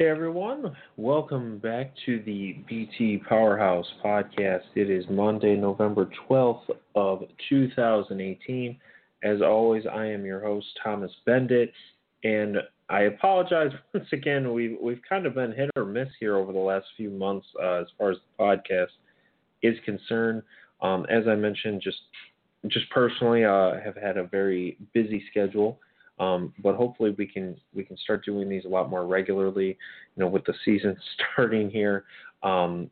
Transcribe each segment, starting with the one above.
Hey everyone, welcome back to the BT Powerhouse podcast. It is Monday, November 12th of 2018. As always, I am your host Thomas Beindit, and I apologize once again. We've we've kind of been hit or miss here over the last few months uh, as far as the podcast is concerned. Um, as I mentioned, just just personally, uh, have had a very busy schedule. Um, but hopefully we can we can start doing these a lot more regularly. You know, with the season starting here, um,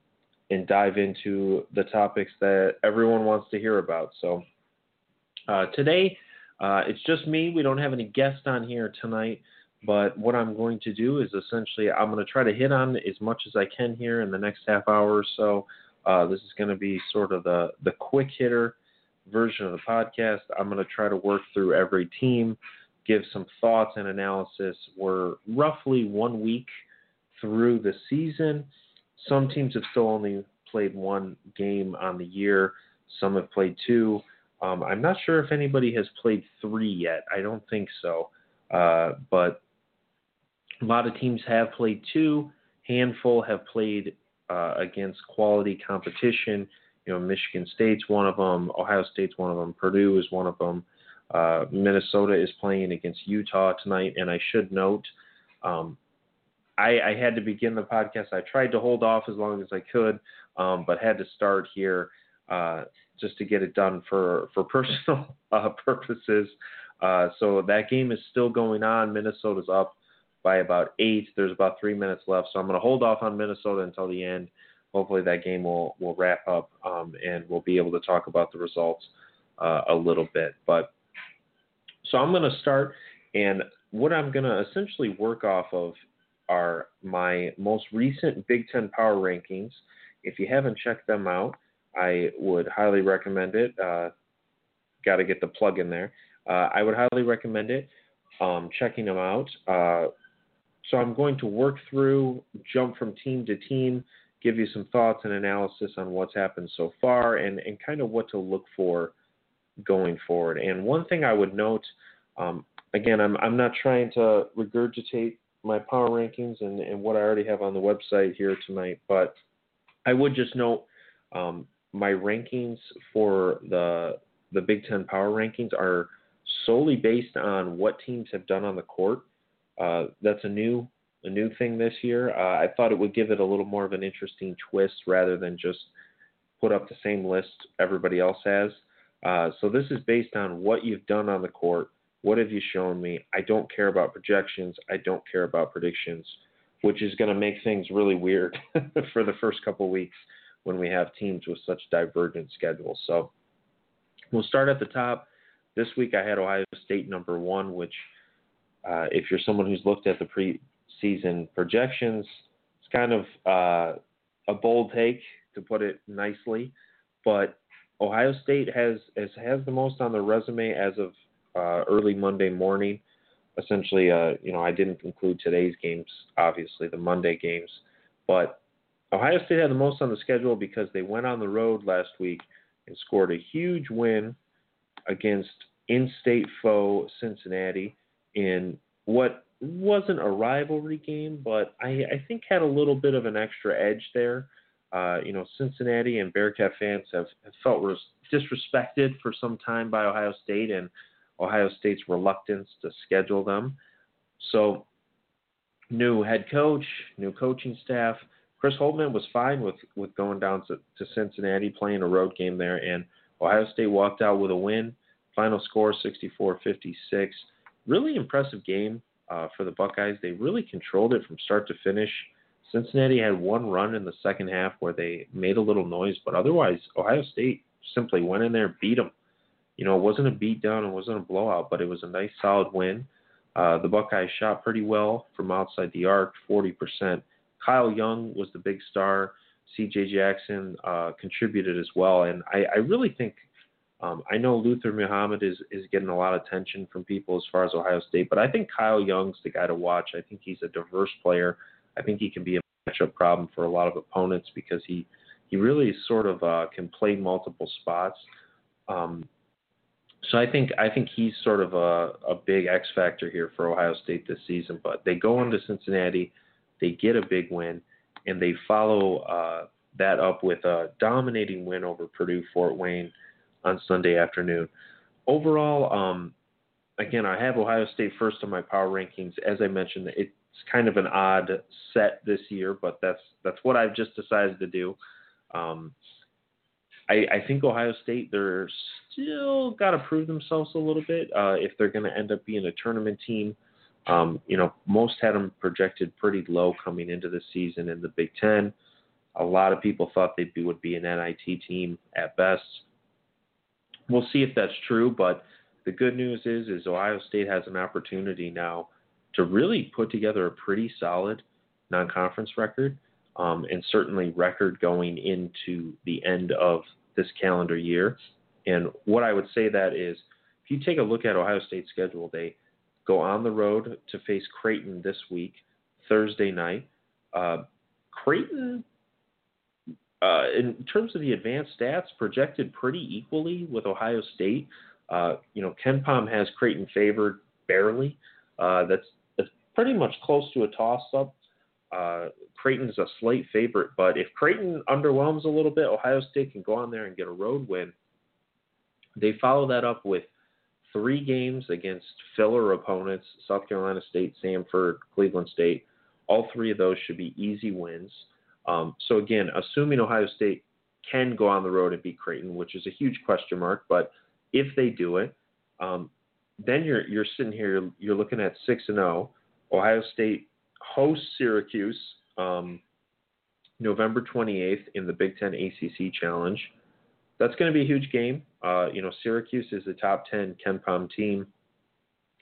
and dive into the topics that everyone wants to hear about. So uh, today uh, it's just me. We don't have any guests on here tonight. But what I'm going to do is essentially I'm going to try to hit on as much as I can here in the next half hour or so. Uh, this is going to be sort of the the quick hitter version of the podcast. I'm going to try to work through every team give some thoughts and analysis. We're roughly one week through the season. Some teams have still only played one game on the year, some have played two. Um, I'm not sure if anybody has played three yet. I don't think so. Uh, but a lot of teams have played two. Handful have played uh, against quality competition. You know, Michigan State's one of them. Ohio State's one of them. Purdue is one of them. Uh, Minnesota is playing against Utah tonight, and I should note, um, I, I, had to begin the podcast. I tried to hold off as long as I could, um, but had to start here uh, just to get it done for for personal uh, purposes. Uh, so that game is still going on. Minnesota's up by about eight. There's about three minutes left, so I'm going to hold off on Minnesota until the end. Hopefully that game will will wrap up, um, and we'll be able to talk about the results uh, a little bit. But so I'm going to start, and what I'm going to essentially work off of are my most recent Big Ten Power Rankings. If you haven't checked them out, I would highly recommend it. Uh, Got to get the plug in there. Uh, I would highly recommend it. Um, checking them out. Uh, so I'm going to work through, jump from team to team, give you some thoughts and analysis on what's happened so far, and and kind of what to look for going forward. And one thing I would note, um, again, I'm I'm not trying to regurgitate my power rankings and, and what I already have on the website here tonight, but I would just note um, my rankings for the the Big Ten power rankings are solely based on what teams have done on the court. Uh, that's a new a new thing this year. Uh, I thought it would give it a little more of an interesting twist rather than just put up the same list everybody else has. Uh, so this is based on what you've done on the court. What have you shown me? I don't care about projections. I don't care about predictions, which is going to make things really weird for the first couple weeks when we have teams with such divergent schedules. So we'll start at the top. This week I had Ohio State number one, which, uh, if you're someone who's looked at the preseason projections, it's kind of uh, a bold take to put it nicely, but Ohio State has has, has the most on their resume as of uh, early Monday morning. Essentially, uh, you know, I didn't include today's games, obviously the Monday games, but Ohio State had the most on the schedule because they went on the road last week and scored a huge win against in-state foe Cincinnati in what wasn't a rivalry game, but I, I think had a little bit of an extra edge there. Uh, you know, Cincinnati and Bearcat fans have, have felt res- disrespected for some time by Ohio State and Ohio State's reluctance to schedule them. So, new head coach, new coaching staff. Chris Holtmann was fine with, with going down to, to Cincinnati, playing a road game there, and Ohio State walked out with a win. Final score 64 56. Really impressive game uh, for the Buckeyes. They really controlled it from start to finish. Cincinnati had one run in the second half where they made a little noise, but otherwise, Ohio State simply went in there, beat them. You know, it wasn't a beat down, it wasn't a blowout, but it was a nice, solid win. Uh, the Buckeyes shot pretty well from outside the arc, 40%. Kyle Young was the big star. C.J. Jackson uh, contributed as well, and I, I really think um, I know Luther Muhammad is is getting a lot of attention from people as far as Ohio State, but I think Kyle Young's the guy to watch. I think he's a diverse player. I think he can be a matchup problem for a lot of opponents because he he really sort of uh, can play multiple spots. Um, so I think I think he's sort of a, a big X factor here for Ohio State this season. But they go into Cincinnati, they get a big win, and they follow uh, that up with a dominating win over Purdue Fort Wayne on Sunday afternoon. Overall, um, again, I have Ohio State first on my power rankings. As I mentioned, it's kind of an odd set this year, but that's that's what I've just decided to do. Um, I, I, think Ohio State they're still got to prove themselves a little bit uh, if they're going to end up being a tournament team. Um, you know, most had them projected pretty low coming into the season in the Big Ten. A lot of people thought they would be an NIT team at best. We'll see if that's true, but the good news is is Ohio State has an opportunity now to really put together a pretty solid non-conference record, um, and certainly record going into the end of this calendar year. And what I would say that is, if you take a look at Ohio State's schedule, they go on the road to face Creighton this week, Thursday night. Uh, Creighton, uh, in terms of the advanced stats, projected pretty equally with Ohio State. Uh, you know, KenPom has Creighton favored barely. Uh, that's pretty much close to a toss up. Uh, Creighton's a slight favorite, but if Creighton underwhelms a little bit, Ohio State can go on there and get a road win. They follow that up with three games against filler opponents South Carolina State, Samford, Cleveland State. All three of those should be easy wins. Um, so, again, assuming Ohio State can go on the road and beat Creighton, which is a huge question mark, but if they do it, um, then you're, you're sitting here, you're, you're looking at 6 and 0. Ohio State hosts Syracuse um, November 28th in the Big Ten ACC Challenge that's going to be a huge game. Uh, you know, Syracuse is the top 10 KenPom team.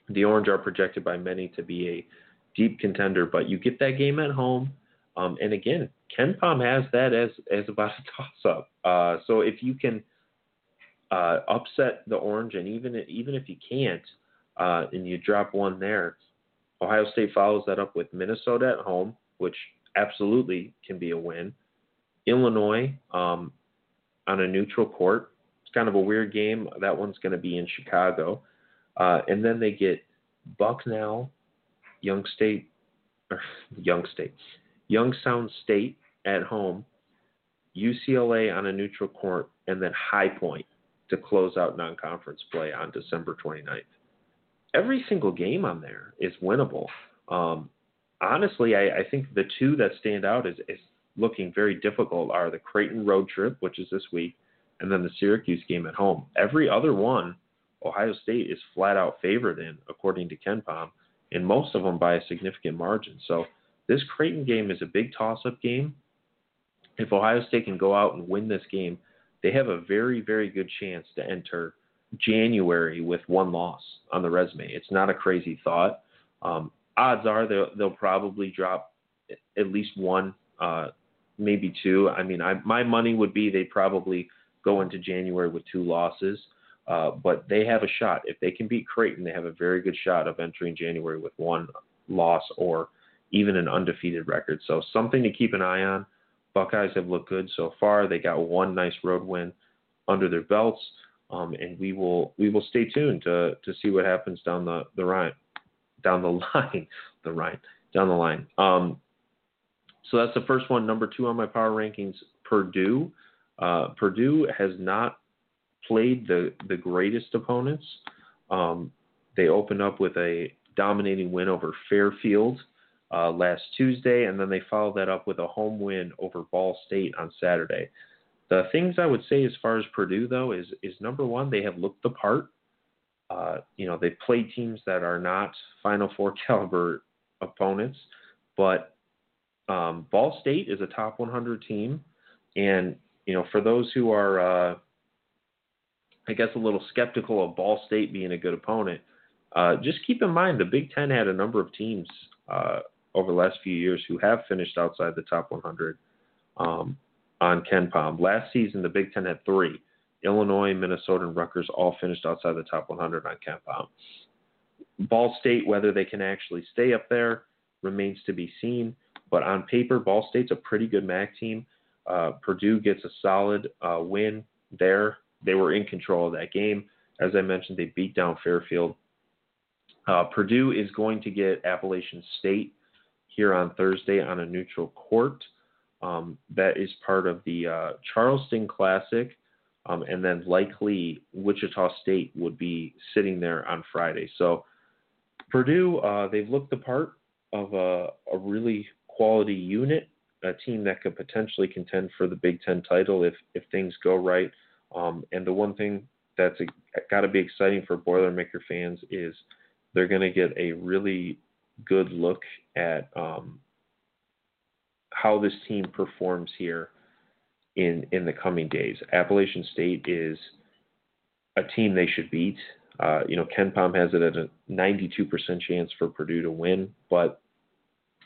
The Orange are projected by many to be a deep contender, but you get that game at home. Um, and again, KenPom has that as as about a toss up. Uh, so if you can uh, upset the Orange, and even even if you can't, uh, and you drop one there, Ohio State follows that up with Minnesota at home, which absolutely can be a win. Illinois, um, on a neutral court. It's kind of a weird game. That one's going to be in Chicago. Uh, and then they get Bucknell, Young State, or Young State, Youngstown State at home, UCLA on a neutral court, and then High Point to close out non conference play on December 29th. Every single game on there is winnable. Um, honestly, I, I, think the two that stand out is, is looking very difficult are the Creighton road trip, which is this week, and then the Syracuse game at home. Every other one, Ohio State is flat out favored in, according to Ken KenPom, and most of them by a significant margin. So this Creighton game is a big toss up game. If Ohio State can go out and win this game, they have a very, very good chance to enter January with one loss on the resume. It's not a crazy thought. Um, odds are they'll, they'll probably drop at least one uh, maybe two. I mean, I, my money would be they probably go into January with two losses, uh, but they have a shot. If they can beat Creighton, they have a very good shot of entering January with one loss or even an undefeated record. So something to keep an eye on. Buckeyes have looked good so far. They got one nice road win under their belts, um, and we will we will stay tuned to to see what happens down the the line, down the line, the Rhine, down the line. Um, so that's the first one. Number two on my power rankings, Purdue. Uh, Purdue has not played the, the greatest opponents. Um, they opened up with a dominating win over Fairfield uh, last Tuesday, and then they followed that up with a home win over Ball State on Saturday. The things I would say as far as Purdue, though, is is number one, they have looked the part. Uh, you know, they play teams that are not Final Four caliber opponents, but um, Ball State is a top 100 team, and you know for those who are, uh, I guess, a little skeptical of Ball State being a good opponent, uh, just keep in mind the Big Ten had a number of teams uh, over the last few years who have finished outside the top 100 um, on KenPom. Last season, the Big Ten had three. Illinois, Minnesota, and Rutgers all finished outside the top 100 on KenPom. Ball State, whether they can actually stay up there, remains to be seen. But on paper, Ball State's a pretty good MAC team. Uh, Purdue gets a solid uh, win there. They were in control of that game. As I mentioned, they beat down Fairfield. Uh, Purdue is going to get Appalachian State here on Thursday on a neutral court. Um, that is part of the uh, Charleston Classic, um, and then likely Wichita State would be sitting there on Friday. So Purdue, uh, they've looked the part of a, a really quality unit, a team that could potentially contend for the Big Ten title if if things go right. Um, and the one thing that's got to be exciting for Boilermaker fans is they're going to get a really good look at um, how this team performs here in in the coming days. Appalachian State is a team they should beat. Uh, you know, KenPom has it at a 92% chance for Purdue to win, but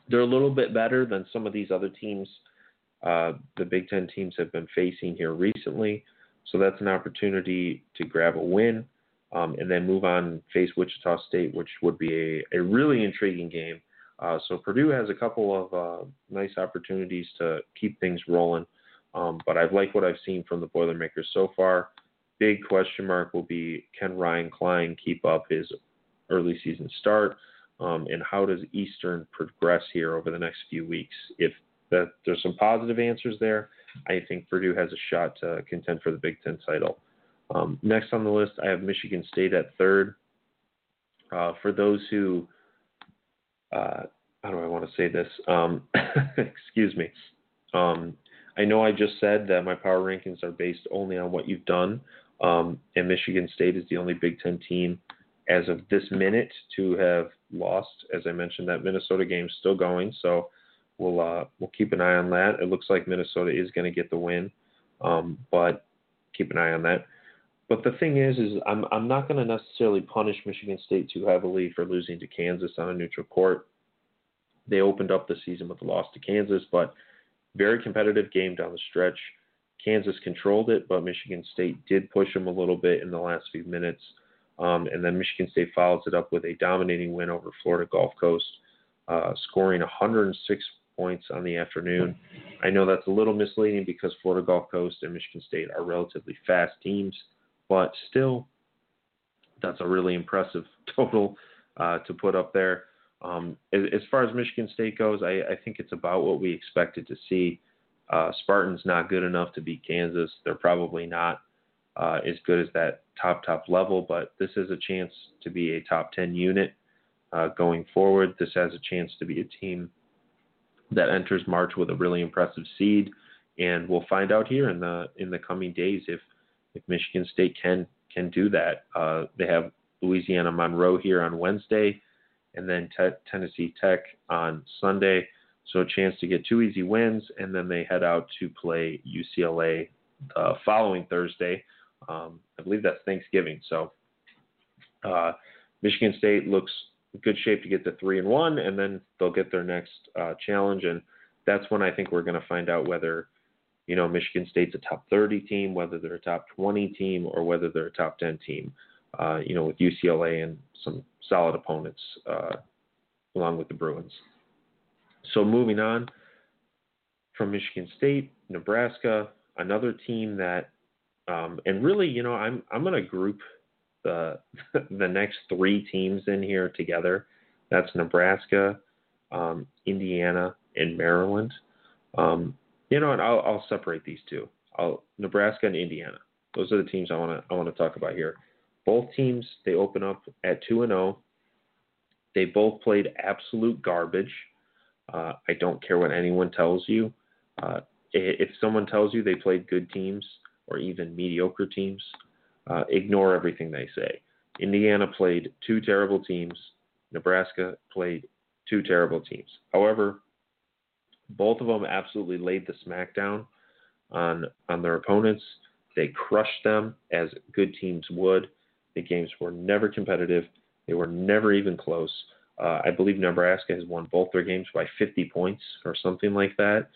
they're a little bit better than some of these other teams uh, the Big Ten teams have been facing here recently. So that's an opportunity to grab a win um, and then move on face Wichita State, which would be a, a really intriguing game. Uh, so Purdue has a couple of uh, nice opportunities to keep things rolling. Um, but I like what I've seen from the Boilermakers so far. Big question mark will be can Ryan Cline keep up his early season start? Um, and how does Eastern progress here over the next few weeks? If that, there's some positive answers there, I think Purdue has a shot to contend for the Big Ten title. Um, next on the list, I have Michigan State at third. Uh, for those who, uh, how do I want to say this? Um, excuse me. Um, I know I just said that my power rankings are based only on what you've done, um, and Michigan State is the only Big Ten team as of this minute to have lost. As I mentioned, that Minnesota game still going, so we'll uh, we'll keep an eye on that. It looks like Minnesota is going to get the win, um, but keep an eye on that. But the thing is, is I'm I'm not going to necessarily punish Michigan State too heavily for losing to Kansas on a neutral court. They opened up the season with a loss to Kansas, but very competitive game down the stretch. Kansas controlled it, but Michigan State did push them a little bit in the last few minutes. Um, and then Michigan State follows it up with a dominating win over Florida Gulf Coast, uh, scoring 106 points on the afternoon. I know that's a little misleading because Florida Gulf Coast and Michigan State are relatively fast teams but still, that's a really impressive total uh, to put up there. Um, as, far as Michigan State goes, I, I, think it's about what we expected to see. Uh, Spartans not good enough to beat Kansas. They're probably not uh, as good as that top top level, but this is a chance to be a top 10 unit uh, going forward. This has a chance to be a team that enters March with a really impressive seed, and we'll find out here in the in the coming days if if Michigan State can can do that. Uh, they have Louisiana Monroe here on Wednesday, and then te- Tennessee Tech on Sunday. So a chance to get two easy wins, and then they head out to play UCLA the following Thursday. Um, I believe that's Thanksgiving. So uh, Michigan State looks good shape to get to three and one, and then they'll get their next uh, challenge, and that's when I think we're going to find out whether you know, Michigan State's a top 30 team, whether they're a top 20 team or whether they're a top 10 team, uh, you know, with UCLA and some solid opponents uh, along with the Bruins. So moving on from Michigan State, Nebraska, another team that, um, and really, you know, I'm I'm going to group the the next three teams in here together. That's Nebraska, um, Indiana, and Maryland. Um, you know, and I'll, I'll separate these two. I'll, Nebraska and Indiana. Those are the teams I want to I want to talk about here. Both teams they open up at two and zero. Oh. They both played absolute garbage. Uh, I don't care what anyone tells you. Uh, if someone tells you they played good teams or even mediocre teams, uh, ignore everything they say. Indiana played two terrible teams. Nebraska played two terrible teams. However, both of them absolutely laid the smackdown on on their opponents. They crushed them as good teams would. The games were never competitive. They were never even close. Uh, I believe Nebraska has won both their games by 50 points or something like that.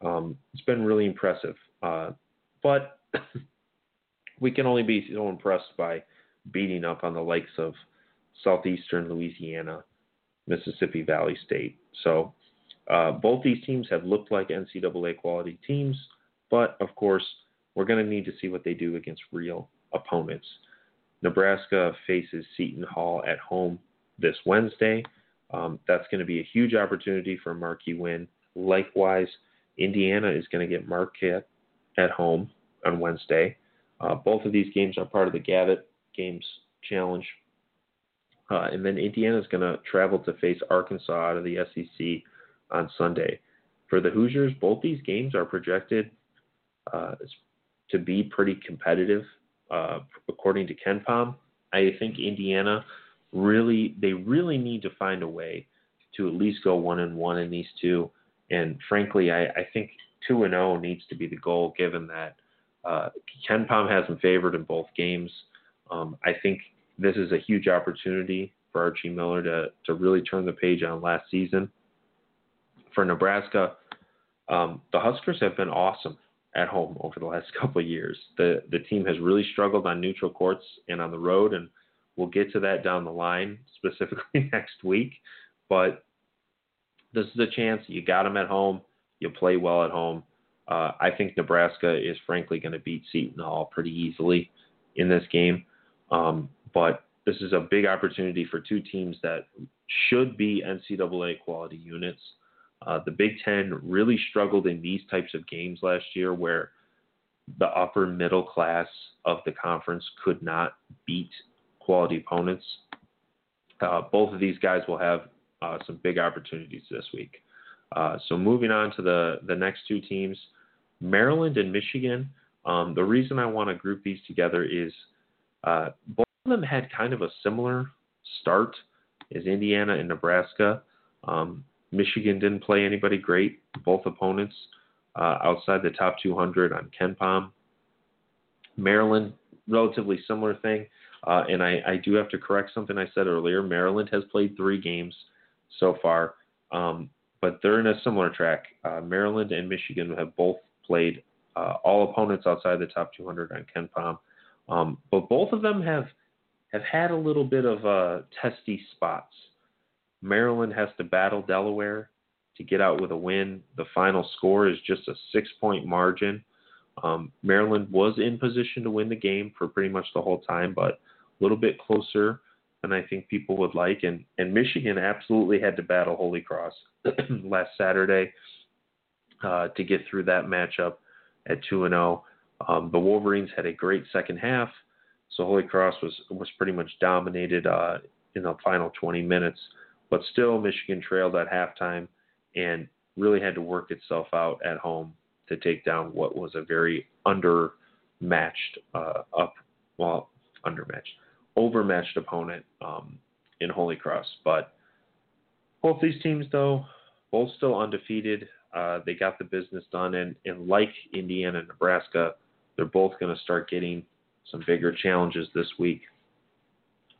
Um, it's been really impressive. Uh, but we can only be so impressed by beating up on the likes of Southeastern Louisiana, Mississippi Valley State. So uh, both these teams have looked like NCAA quality teams, but of course, we're going to need to see what they do against real opponents. Nebraska faces Seton Hall at home this Wednesday. Um, that's going to be a huge opportunity for a marquee win. Likewise, Indiana is going to get Marquette at home on Wednesday. Uh, both of these games are part of the Gavitt Games Challenge. Uh, and then Indiana is going to travel to face Arkansas out of the SEC on Sunday. For the Hoosiers, both these games are projected uh, to be pretty competitive, uh, according to KenPom. I think Indiana really they really need to find a way to at least go one and one in these two. And frankly, I, I think two and zero oh needs to be the goal, given that uh, KenPom has them favored in both games. Um, I think this is a huge opportunity for Archie Miller to to really turn the page on last season. For Nebraska, um, the Huskers have been awesome at home over the last couple of years. The the team has really struggled on neutral courts and on the road, and we'll get to that down the line specifically next week. But this is a chance. You got them at home. You play well at home. Uh, I think Nebraska is frankly going to beat Seton Hall pretty easily in this game. Um, but this is a big opportunity for two teams that should be NCAA quality units. Uh, the Big Ten really struggled in these types of games last year where the upper middle class of the conference could not beat quality opponents. Uh, both of these guys will have uh, some big opportunities this week. Uh, so moving on to the, the next two teams, Maryland and Michigan. Um, the reason I want to group these together is uh, both of them had kind of a similar start as Indiana and Nebraska. Um, Michigan didn't play anybody great, both opponents uh, outside the top 200 on KenPom. Maryland, relatively similar thing. Uh, and I, I, do have to correct something I said earlier. Maryland has played three games so far, um, but they're in a similar track. Uh, Maryland and Michigan have both played uh, all opponents outside the top 200 on KenPom, um, but both of them have have had a little bit of uh, testy spots. Maryland has to battle Delaware to get out with a win. The final score is just a six point margin. Um, Maryland was in position to win the game for pretty much the whole time, but a little bit closer than I think people would like. And, and Michigan absolutely had to battle Holy Cross last Saturday uh, to get through that matchup at 2 and 0. Um, the Wolverines had a great second half, so Holy Cross was was pretty much dominated uh, in the final 20 minutes. But still, Michigan trailed at halftime and really had to work itself out at home to take down what was a very undermatched, uh, up well, undermatched, overmatched opponent um, in Holy Cross. But both these teams, though, both still undefeated. Uh, they got the business done, and, and like Indiana and Nebraska, they're both going to start getting some bigger challenges this week.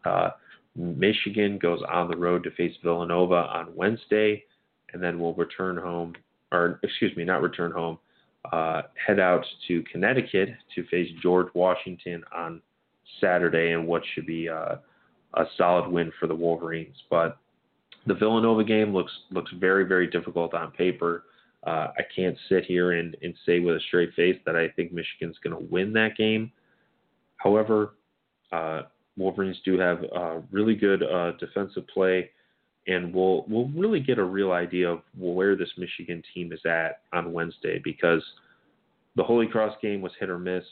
Uh, Michigan goes on the road to face Villanova on Wednesday, and then will return home, or excuse me, not return home, uh, head out to Connecticut to face George Washington on Saturday, and what should be uh, a solid win for the Wolverines. But the Villanova game looks looks very very difficult on paper. Uh, I can't sit here and, and say with a straight face that I think Michigan's going to win that game. However, uh, Wolverines do have uh, really good uh, defensive play, and we'll we'll really get a real idea of where this Michigan team is at on Wednesday because the Holy Cross game was hit or miss.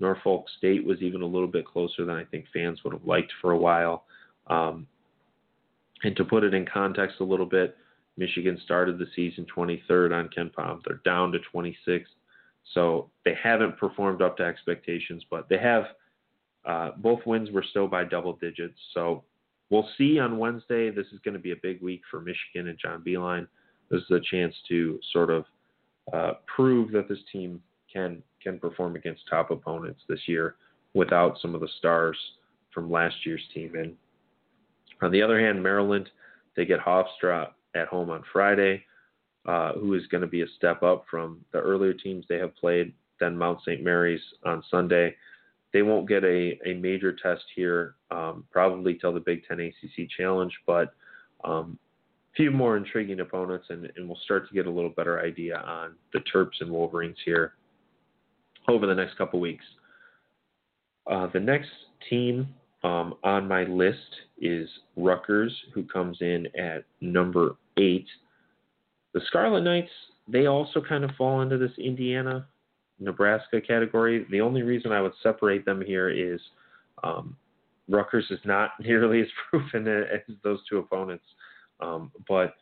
Norfolk State was even a little bit closer than I think fans would have liked for a while. Um, and to put it in context a little bit, Michigan started the season 23rd on KenPom. They're down to 26th. So they haven't performed up to expectations, but they have uh, both wins were still by double digits. So we'll see on Wednesday. This is going to be a big week for Michigan and John Beilein. This is a chance to sort of uh, prove that this team can can perform against top opponents this year without some of the stars from last year's team. And on the other hand, Maryland they get Hofstra at home on Friday, uh, who is going to be a step up from the earlier teams they have played. Then Mount St. Mary's on Sunday they won't get a, a major test here, um, probably till the Big Ten ACC Challenge, but um, a few more intriguing opponents, and, and we'll start to get a little better idea on the Terps and Wolverines here over the next couple weeks. Uh, the next team um, on my list is Rutgers, who comes in at number eight. The Scarlet Knights, they also kind of fall into this Indiana, Nebraska category. The only reason I would separate them here is um, Rutgers is not nearly as proven as those two opponents. Um, but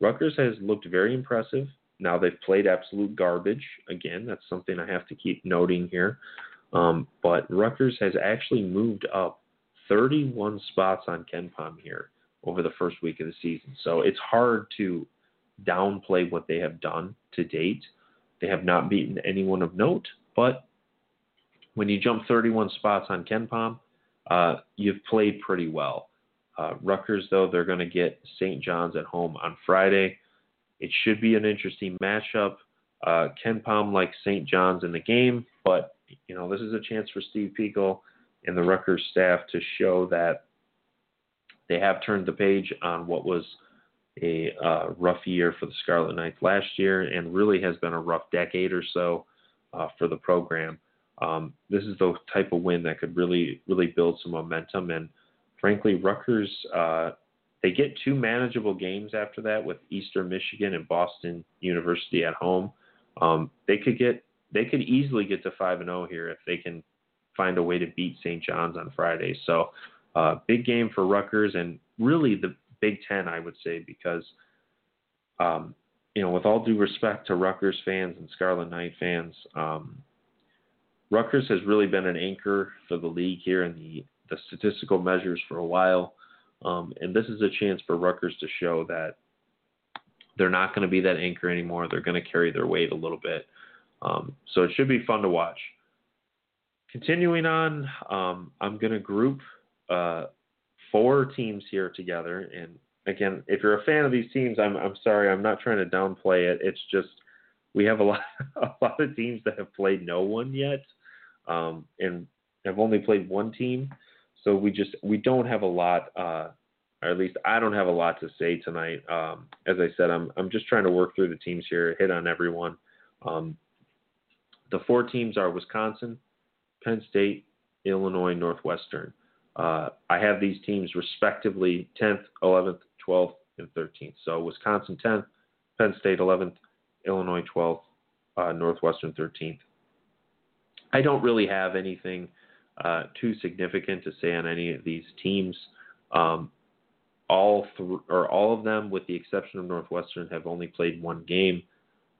Rutgers has looked very impressive. Now they've played absolute garbage. Again, that's something I have to keep noting here. Um, but Rutgers has actually moved up 31 spots on KenPom here over the first week of the season. So it's hard to downplay what they have done to date. They have not beaten anyone of note, but when you jump 31 spots on KenPom, uh, you've played pretty well. Uh, Rutgers, though, they're going to get St. John's at home on Friday. It should be an interesting matchup. Uh, KenPom likes St. John's in the game, but you know this is a chance for Steve Pikiell and the Rutgers staff to show that they have turned the page on what was a uh, rough year for the Scarlet Knights last year, and really has been a rough decade or so uh, for the program. Um, this is the type of win that could really, really build some momentum. And frankly, Rutgers, uh, they get two manageable games after that with Eastern Michigan and Boston University at home. Um, they could get, they could easily get to five and zero oh here if they can find a way to beat St. John's on Friday. So, uh, big game for Rutgers and really the Big Ten, I would say, because, um, you know, with all due respect to Rutgers fans and Scarlet Knight fans, um, Rutgers has really been an anchor for the league here in the, the statistical measures for a while. Um, and this is a chance for Rutgers to show that they're not going to be that anchor anymore. They're going to carry their weight a little bit. Um, so it should be fun to watch. Continuing on, um, I'm going to group uh, four teams here together. And again, if you're a fan of these teams, I'm, I'm sorry, I'm not trying to downplay it. It's just we have a lot, a lot of teams that have played no one yet um, and have only played one team. So we just we don't have a lot, uh, or at least I don't have a lot to say tonight. Um, as I said, I'm I'm just trying to work through the teams here, hit on everyone. Um, the four teams are Wisconsin, Penn State, Illinois, Northwestern. Uh, I have these teams respectively 10th, 11th, 12th, and 13th. So Wisconsin 10th, Penn State 11th, Illinois 12th, uh, Northwestern 13th. I don't really have anything uh, too significant to say on any of these teams. Um, all th- or all of them, with the exception of Northwestern, have only played one game.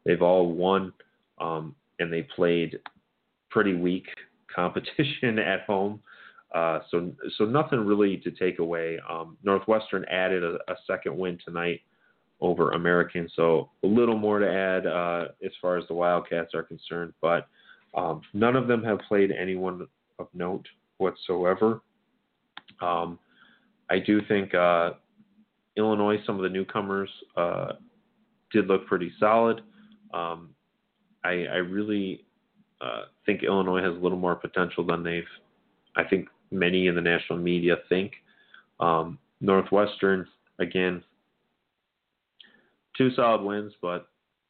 They've all won, um, and they played pretty weak competition at home. Uh, so, so nothing really to take away. Um, Northwestern added a, a, second win tonight over American, so a little more to add uh, as far as the Wildcats are concerned. But um, none of them have played anyone of note whatsoever. Um, I do think uh, Illinois, some of the newcomers, uh, did look pretty solid. Um, I, I, really uh, think Illinois has a little more potential than they've, I think many in the national media think. Um, Northwestern, again, two solid wins, but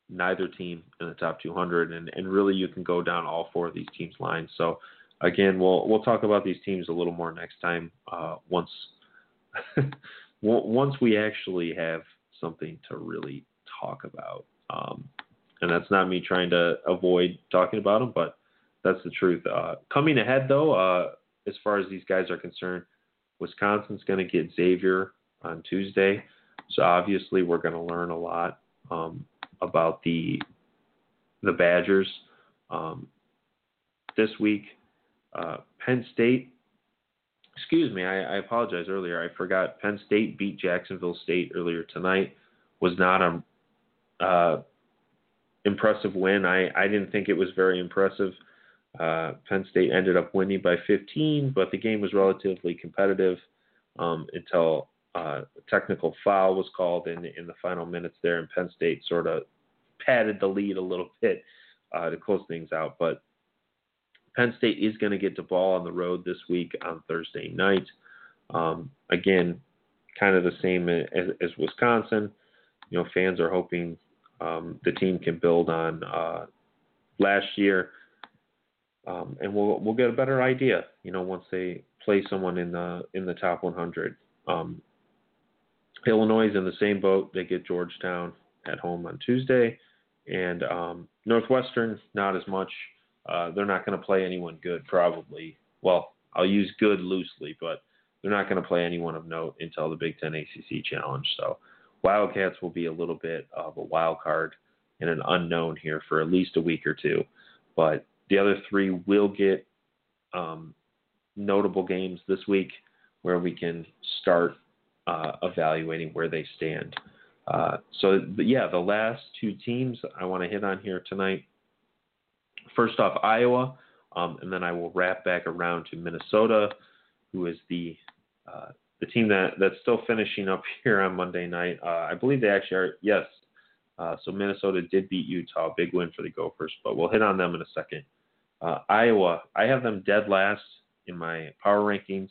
neither team in the top 200, and, and really you can go down all four of these teams' lines. So again, we'll we'll talk about these teams a little more next time uh, once once we actually have something to really talk about. Um, and that's not me trying to avoid talking about them, but that's the truth. Uh, coming ahead, though, uh, as far as these guys are concerned, Wisconsin's going to get Xavier on Tuesday. So obviously, we're going to learn a lot. Um, about the the Badgers um, this week. Uh, Penn State, excuse me, I, I, apologize earlier. I forgot. Penn State beat Jacksonville State earlier tonight. Was not a uh, impressive win. I, I didn't think it was very impressive. Uh, Penn State ended up winning by 15, but the game was relatively competitive um, until uh, a technical foul was called in in the final minutes there, and Penn State sort of padded the lead a little bit uh, to close things out. But Penn State is going to get the ball on the road this week on Thursday night. Um, again, kind of the same as, as, Wisconsin. You know, fans are hoping um, the team can build on uh, last year, um, and we'll we'll get a better idea. You know, once they play someone in the in the top 100. Um, Illinois is in the same boat. They get Georgetown at home on Tuesday, and um, Northwestern not as much. Uh, they're not going to play anyone good, probably. Well, I'll use good loosely, but they're not going to play anyone of note until the Big Ten ACC Challenge. So Wildcats will be a little bit of a wild card and an unknown here for at least a week or two. But the other three will get um, notable games this week where we can start uh, evaluating where they stand. Uh, so, yeah, the last two teams I want to hit on here tonight. First off, Iowa, um, and then I will wrap back around to Minnesota, who is the uh, the team that that's still finishing up here on Monday night. Uh, I believe they actually are. Yes. Uh, so Minnesota did beat Utah, big win for the Gophers, but we'll hit on them in a second. Uh, Iowa, I have them dead last in my power rankings.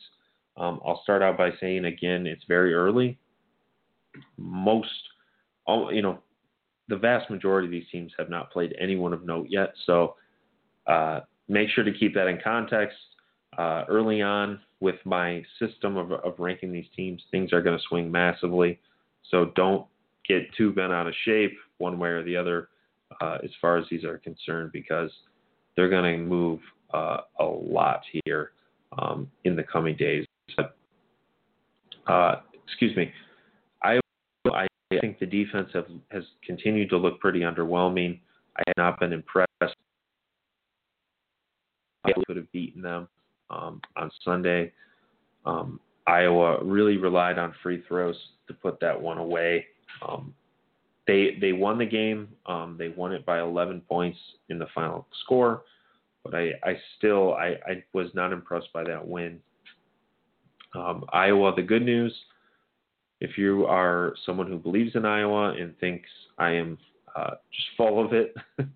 Um, I'll start out by saying again, it's very early. Most, you know, the vast majority of these teams have not played anyone of note yet. So uh, make sure to keep that in context. Uh, early on with my system of, of ranking these teams, things are going to swing massively. So don't get too bent out of shape one way or the other uh, as far as these are concerned because they're going to move uh, a lot here um, in the coming days. But, uh, excuse me. I I think the defense have, has continued to look pretty underwhelming. I have not been impressed. I could have beaten them um, on Sunday. Um, Iowa really relied on free throws to put that one away. Um, they they won the game. Um, they won it by 11 points in the final score, but I, I still I, I was not impressed by that win. Um, Iowa, the good news, if you are someone who believes in Iowa and thinks I am uh, just full of it,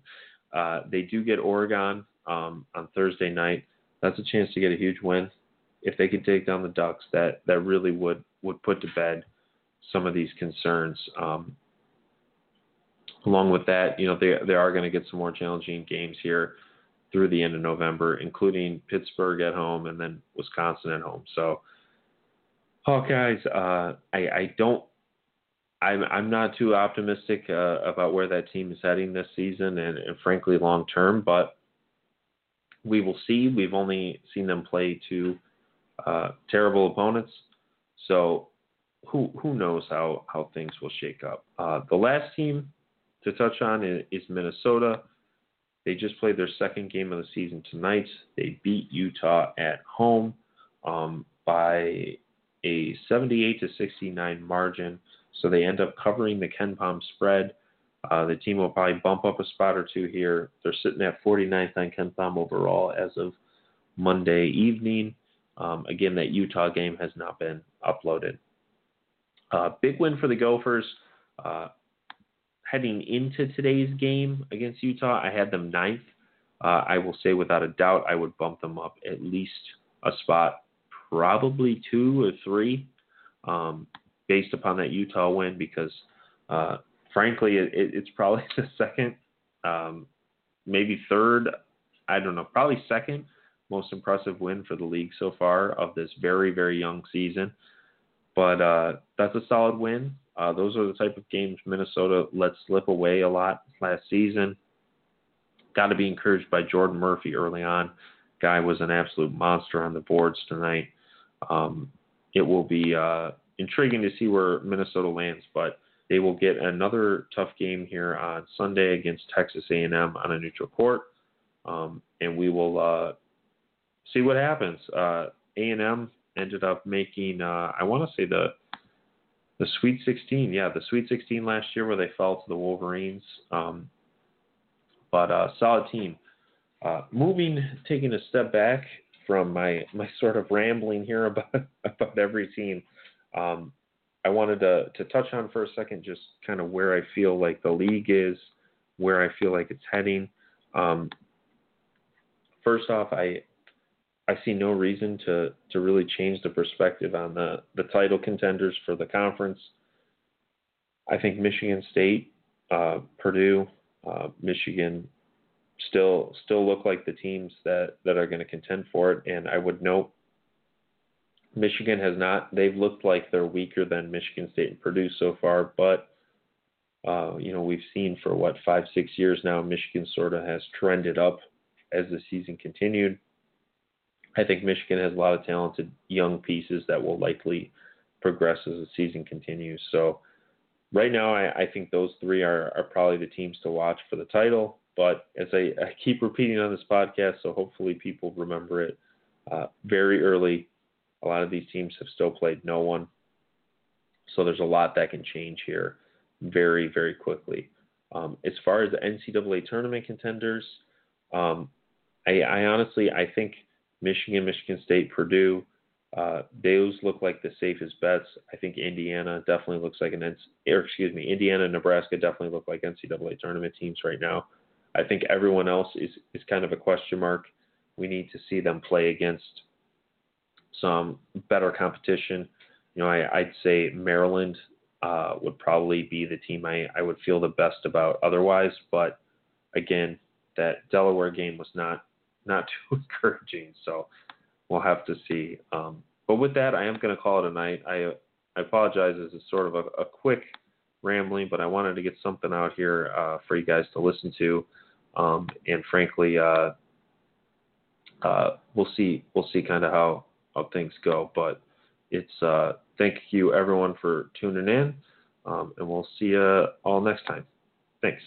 uh, they do get Oregon um, on Thursday night. That's a chance to get a huge win. If they can take down the Ducks, that that really would would put to bed some of these concerns. Um, along with that, you know, they they are going to get some more challenging games here through the end of November, including Pittsburgh at home and then Wisconsin at home. So, Hawkeyes, uh, I, I don't, I'm I'm not too optimistic uh, about where that team is heading this season, and, and frankly, long term. But we will see. We've only seen them play two uh, terrible opponents, so who who knows how how things will shake up. Uh, the last team to touch on is, is, Minnesota. They just played their second game of the season tonight. They beat Utah at home um, by a 78 to 69 margin. So they end up covering the KenPom spread. Uh, the team will probably bump up a spot or two here. They're sitting at 49th on KenPom overall as of Monday evening. Um, again, that Utah game has not been uploaded. Uh, big win for the Gophers. Uh, heading into today's game against Utah, I had them ninth. Uh, I will say without a doubt, I would bump them up at least a spot, probably two or three, um, based upon that Utah win, because uh, frankly, it, it, it's probably the second, um, maybe third, I don't know, probably second most impressive win for the league so far of this very, very young season. But uh, that's a solid win. Uh, those are the type of games Minnesota let slip away a lot last season. Got to be encouraged by Jordan Murphy early on. Guy was an absolute monster on the boards tonight. Um, it will be uh, intriguing to see where Minnesota lands, but they will get another tough game here on Sunday against Texas A&M on a neutral court, um, and we will uh, see what happens. Uh, A&M ended up making, uh, I want to say the the Sweet 16, yeah, the Sweet 16 last year where they fell to the Wolverines. Um, but uh, solid team. Uh, moving, taking a step back from my my sort of rambling here about about every team. Um, I wanted to to touch on for a second just kind of where I feel like the league is, where I feel like it's heading. Um, first off, I I see no reason to to really change the perspective on the the title contenders for the conference. I think Michigan State, uh, Purdue, uh, Michigan still still look like the teams that that are going to contend for it. And I would note Michigan has not. They've looked like they're weaker than Michigan State and Purdue so far, but uh, you know we've seen for what five, six years now, Michigan sort of has trended up as the season continued. I think Michigan has a lot of talented young pieces that will likely progress as the season continues. So right now, I, I think those three are, are probably the teams to watch for the title. But as I, I keep repeating on this podcast, so hopefully people remember it, uh, very early, a lot of these teams have still played no one. So there's a lot that can change here very, very quickly. Um, as far as the NCAA tournament contenders, um, I, I, honestly I think Michigan, Michigan State, Purdue, uh, those look like the safest bets. I think Indiana definitely looks like an or excuse me, Indiana, Nebraska definitely look like NCAA tournament teams right now. I think everyone else is is kind of a question mark. We need to see them play against some better competition. You know, I, would say Maryland uh, would probably be the team I, I would feel the best about otherwise. But again, that Delaware game was not not too encouraging. So we'll have to see. Um, but with that, I am going to call it a night. I, I apologize This is sort of a, a, quick rambling, but I wanted to get something out here uh, for you guys to listen to. Um, and frankly, uh, uh, we'll see. We'll see kind of how how things go. But it's uh, thank you everyone for tuning in, um, and we'll see you all next time. Thanks.